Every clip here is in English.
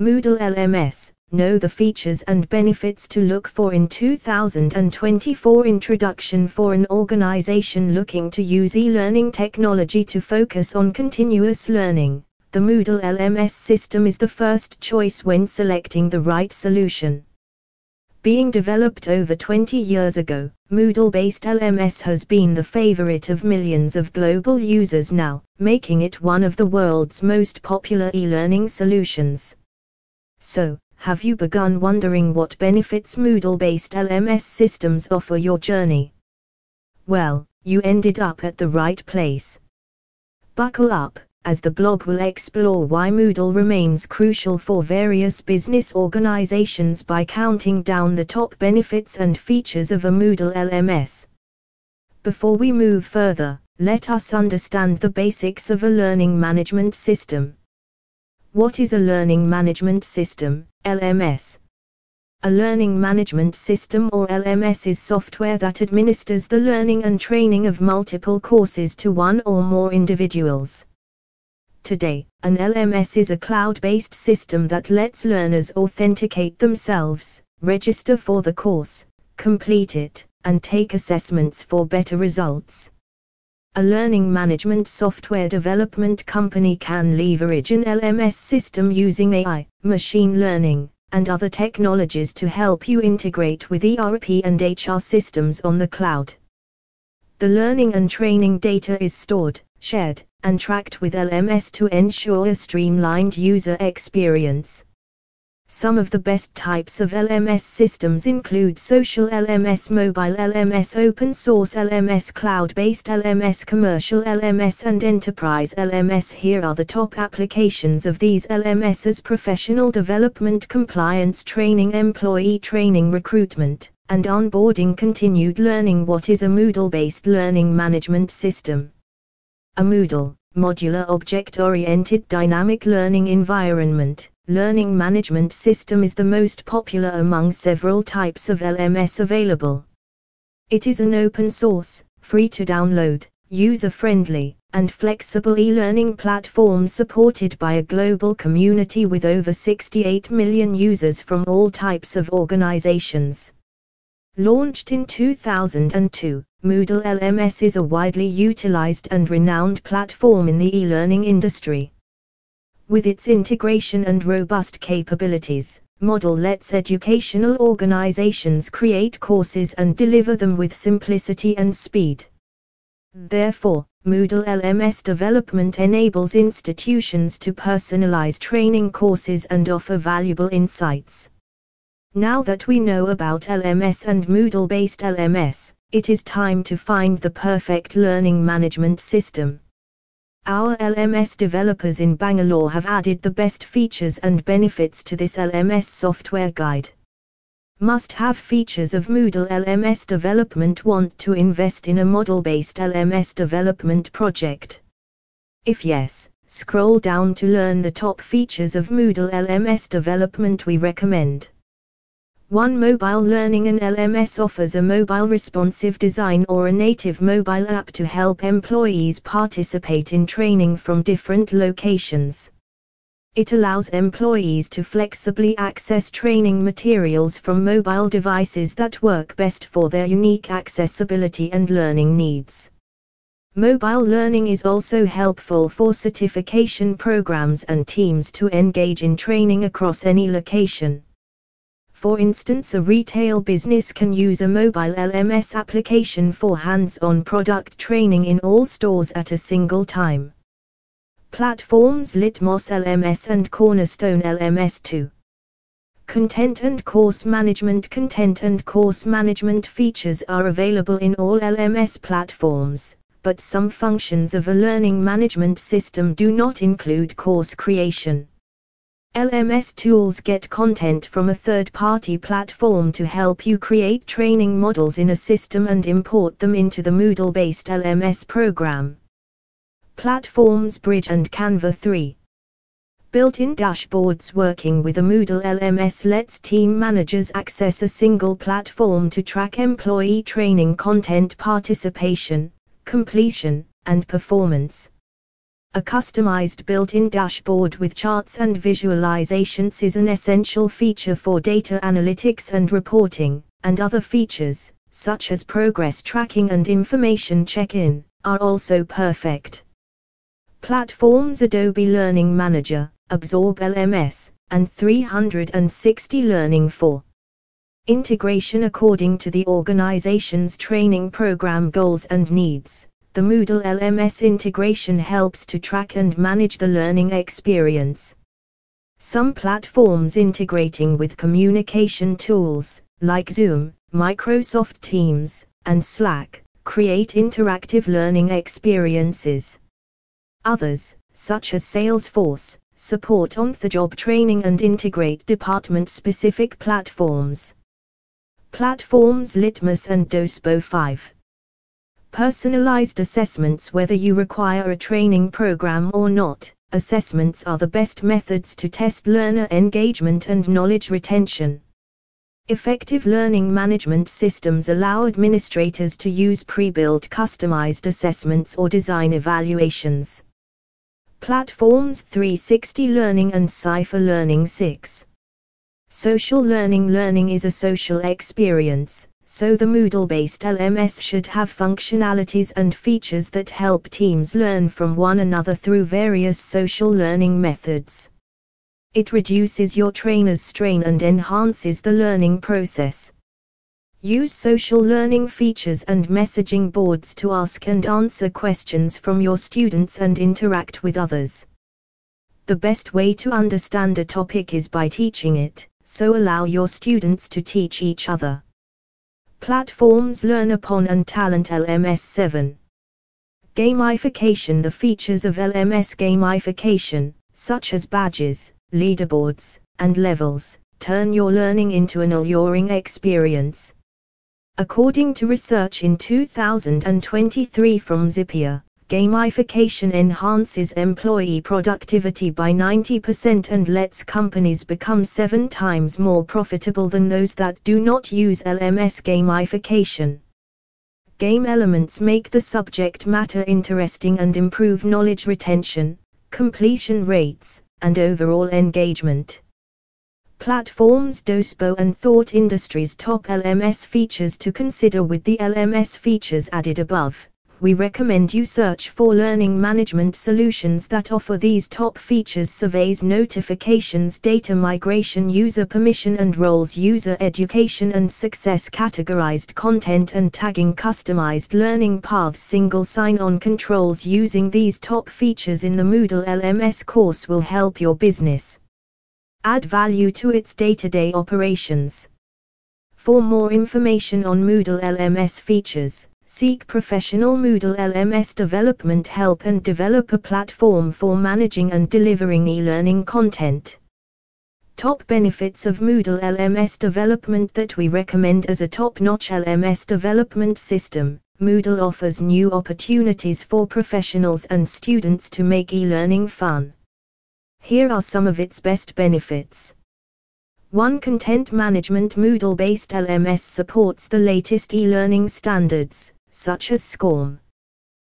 Moodle LMS, know the features and benefits to look for in 2024 Introduction for an organization looking to use e-learning technology to focus on continuous learning. The Moodle LMS system is the first choice when selecting the right solution. Being developed over 20 years ago, Moodle-based LMS has been the favorite of millions of global users now, making it one of the world's most popular e-learning solutions. So, have you begun wondering what benefits Moodle-based LMS systems offer your journey? Well, you ended up at the right place. Buckle up, as the blog will explore why Moodle remains crucial for various business organizations by counting down the top benefits and features of a Moodle LMS. Before we move further, let us understand the basics of a learning management system. What is a learning management system, LMS? A learning management system or LMS is software that administers the learning and training of multiple courses to one or more individuals. Today, an LMS is a cloud-based system that lets learners authenticate themselves, register for the course, complete it, and take assessments for better results. A learning management software development company can leverage an LMS system using AI, machine learning, and other technologies to help you integrate with ERP and HR systems on the cloud. The learning and training data is stored, shared, and tracked with LMS to ensure a streamlined user experience. Some of the best types of LMS systems include social LMS, mobile LMS, open source LMS, cloud based LMS, commercial LMS, and enterprise LMS. Here are the top applications of these LMSs professional development, compliance training, employee training, recruitment, and onboarding. Continued learning. What is a Moodle based learning management system? A Moodle, Modular Object Oriented Dynamic Learning Environment, learning management system is the most popular among several types of LMS available. It is an open source, free to download, user friendly, and flexible e learning platform supported by a global community with over 68 million users from all types of organizations. Launched in 2002, Moodle LMS is a widely utilized and renowned platform in the e-learning industry. With its integration and robust capabilities, Moodle lets educational organizations create courses and deliver them with simplicity and speed. Therefore, Moodle LMS development enables institutions to personalize training courses and offer valuable insights. Now that we know about LMS and Moodle based LMS, it is time to find the perfect learning management system. Our LMS developers in Bangalore have added the best features and benefits to this LMS software guide. Must have features of Moodle LMS development want to invest in a Moodle based LMS development project? If yes, scroll down to learn the top features of Moodle LMS development we recommend. One Mobile Learning and LMS offers a mobile responsive design or a native mobile app to help employees participate in training from different locations. It allows employees to flexibly access training materials from mobile devices that work best for their unique accessibility and learning needs. Mobile learning is also helpful for certification programs and teams to engage in training across any location. For instance, a retail business can use a mobile LMS application for hands on product training in all stores at a single time. Platforms Litmos LMS and Cornerstone LMS 2. Content and course management Content and course management features are available in all LMS platforms, but some functions of a learning management system do not include course creation. LMS tools get content from a third party platform to help you create training models in a system and import them into the Moodle based LMS program. Platforms Bridge and Canva 3. Built in dashboards working with a Moodle LMS lets team managers access a single platform to track employee training content participation, completion, and performance. A customized built-in dashboard with charts and visualizations is an essential feature for data analytics and reporting, and other features, such as progress tracking and information check-in, are also perfect. Platforms Adobe Learning Manager, Absorb LMS, and 360 Learning for integration according to the organization's training program goals and needs. The Moodle LMS integration helps to track and manage the learning experience. Some platforms integrating with communication tools, like Zoom, Microsoft Teams, and Slack, create interactive learning experiences. Others, such as Salesforce, support on-the-job training and integrate department-specific platforms. Platforms Litmos and Docebo 5 Personalized assessments Whether you require a training program or not, assessments are the best methods to test learner engagement and knowledge retention. Effective learning management systems allow administrators to use pre-built customized assessments or design evaluations. Platforms 360 Learning and Cypher Learning 6 Social learning Learning is a social experience, so the Moodle-based LMS should have functionalities and features that help teams learn from one another through various social learning methods. It reduces your trainer's strain and enhances the learning process. Use social learning features and messaging boards to ask and answer questions from your students and interact with others. The best way to understand a topic is by teaching it, so allow your students to teach each other. Platforms LearnUpon and TalentLMS 7. Gamification The features of LMS gamification, such as badges, leaderboards, and levels, turn your learning into an alluring experience. According to research in 2023 from Zapier, gamification enhances employee productivity by 90% and lets companies become seven times more profitable than those that do not use LMS gamification. Game elements make the subject matter interesting and improve knowledge retention, completion rates, and overall engagement. Platforms Docebo and Thought Industries top LMS features to consider with the LMS features added above we recommend you search for learning management solutions that offer these top features surveys notifications data migration user permission and roles user education and success categorized content and tagging customized learning paths single sign-on controls using these top features in the Moodle LMS course will help your business add value to its day-to-day operations. For more information on Moodle LMS features, Seek professional Moodle LMS development help and develop a platform for managing and delivering e-learning content. Top benefits of Moodle LMS development that we recommend as a top-notch LMS development system. Moodle offers new opportunities for professionals and students to make e-learning fun. Here are some of its best benefits. 1. Content Management Moodle based LMS supports the latest e learning standards such as SCORM.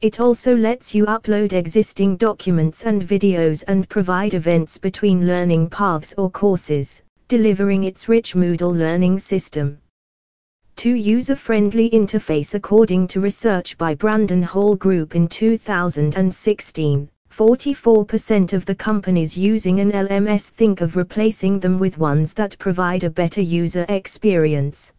It also lets you upload existing documents and videos and provide events between learning paths or courses, delivering its rich Moodle learning system. 2. User-friendly interface According to research by Brandon Hall Group in 2016, 44% of the companies using an LMS think of replacing them with ones that provide a better user experience.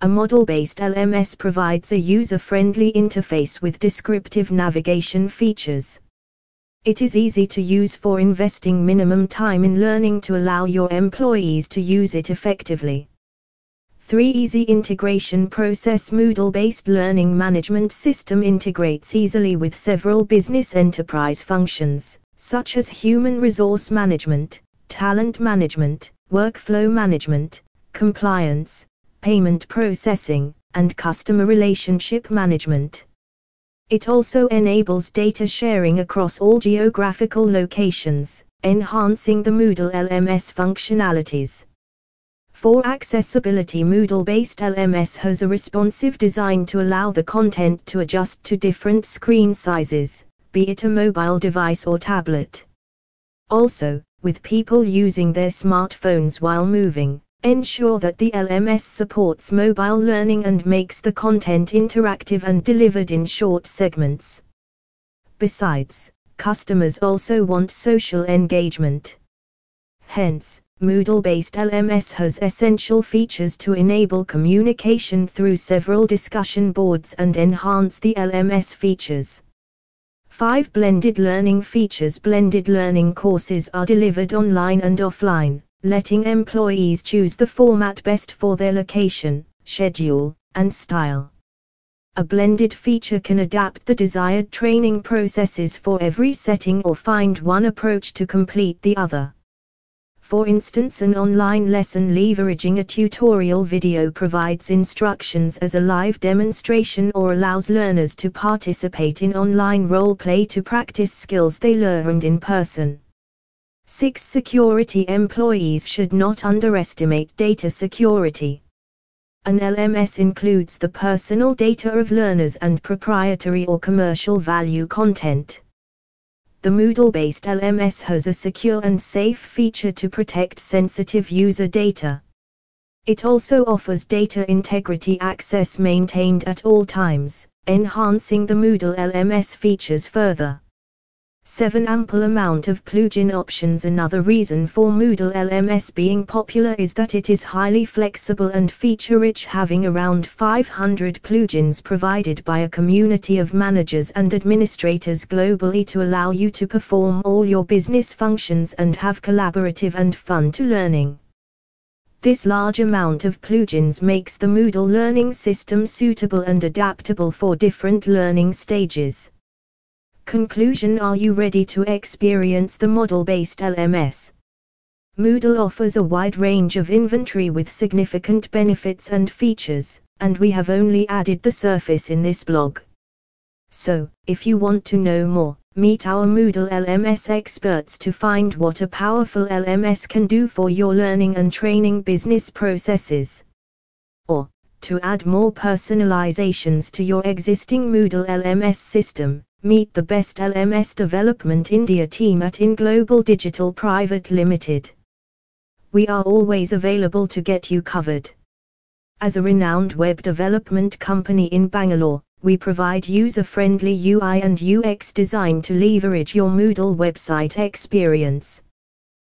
A Moodle-based LMS provides a user-friendly interface with descriptive navigation features. It is easy to use for investing minimum time in learning to allow your employees to use it effectively. 3. Easy integration process Moodle based learning management system integrates easily with several business enterprise functions, such as human resource management, talent management, workflow management, compliance, payment processing, and customer relationship management. It also enables data sharing across all geographical locations, enhancing the Moodle LMS functionalities. For accessibility Moodle-based LMS has a responsive design to allow the content to adjust to different screen sizes, be it a mobile device or tablet. Also, with people using their smartphones while moving, ensure that the LMS supports mobile learning and makes the content interactive and delivered in short segments. Besides, customers also want social engagement. Hence, Moodle-based LMS has essential features to enable communication through several discussion boards and enhance the LMS features. 5 Blended learning features Blended learning courses are delivered online and offline, letting employees choose the format best for their location, schedule, and style. A blended feature can adapt the desired training processes for every setting or find one approach to complete the other. For instance an online lesson leveraging a tutorial video provides instructions as a live demonstration or allows learners to participate in online role play to practice skills they learned in person. 6. Security employees should not underestimate data security. An LMS includes the personal data of learners and proprietary or commercial value content the Moodle-based LMS has a secure and safe feature to protect sensitive user data. It also offers data integrity access maintained at all times, enhancing the Moodle LMS features further. 7 Ample amount of plugin options Another reason for Moodle LMS being popular is that it is highly flexible and feature-rich having around 500 plugins provided by a community of managers and administrators globally to allow you to perform all your business functions and have collaborative and fun to learning. This large amount of plugins makes the Moodle learning system suitable and adaptable for different learning stages. Conclusion Are you ready to experience the Moodle based LMS? Moodle offers a wide range of inventory with significant benefits and features, and we have only added the surface in this blog. So, if you want to know more, meet our Moodle LMS experts to find what a powerful LMS can do for your learning and training business processes. Or, to add more personalizations to your existing Moodle LMS system, Meet the best LMS development India team at IndGlobal Digital Private Limited. We are always available to get you covered. As a renowned web development company in Bangalore, we provide user-friendly UI and UX design to leverage your Moodle website experience.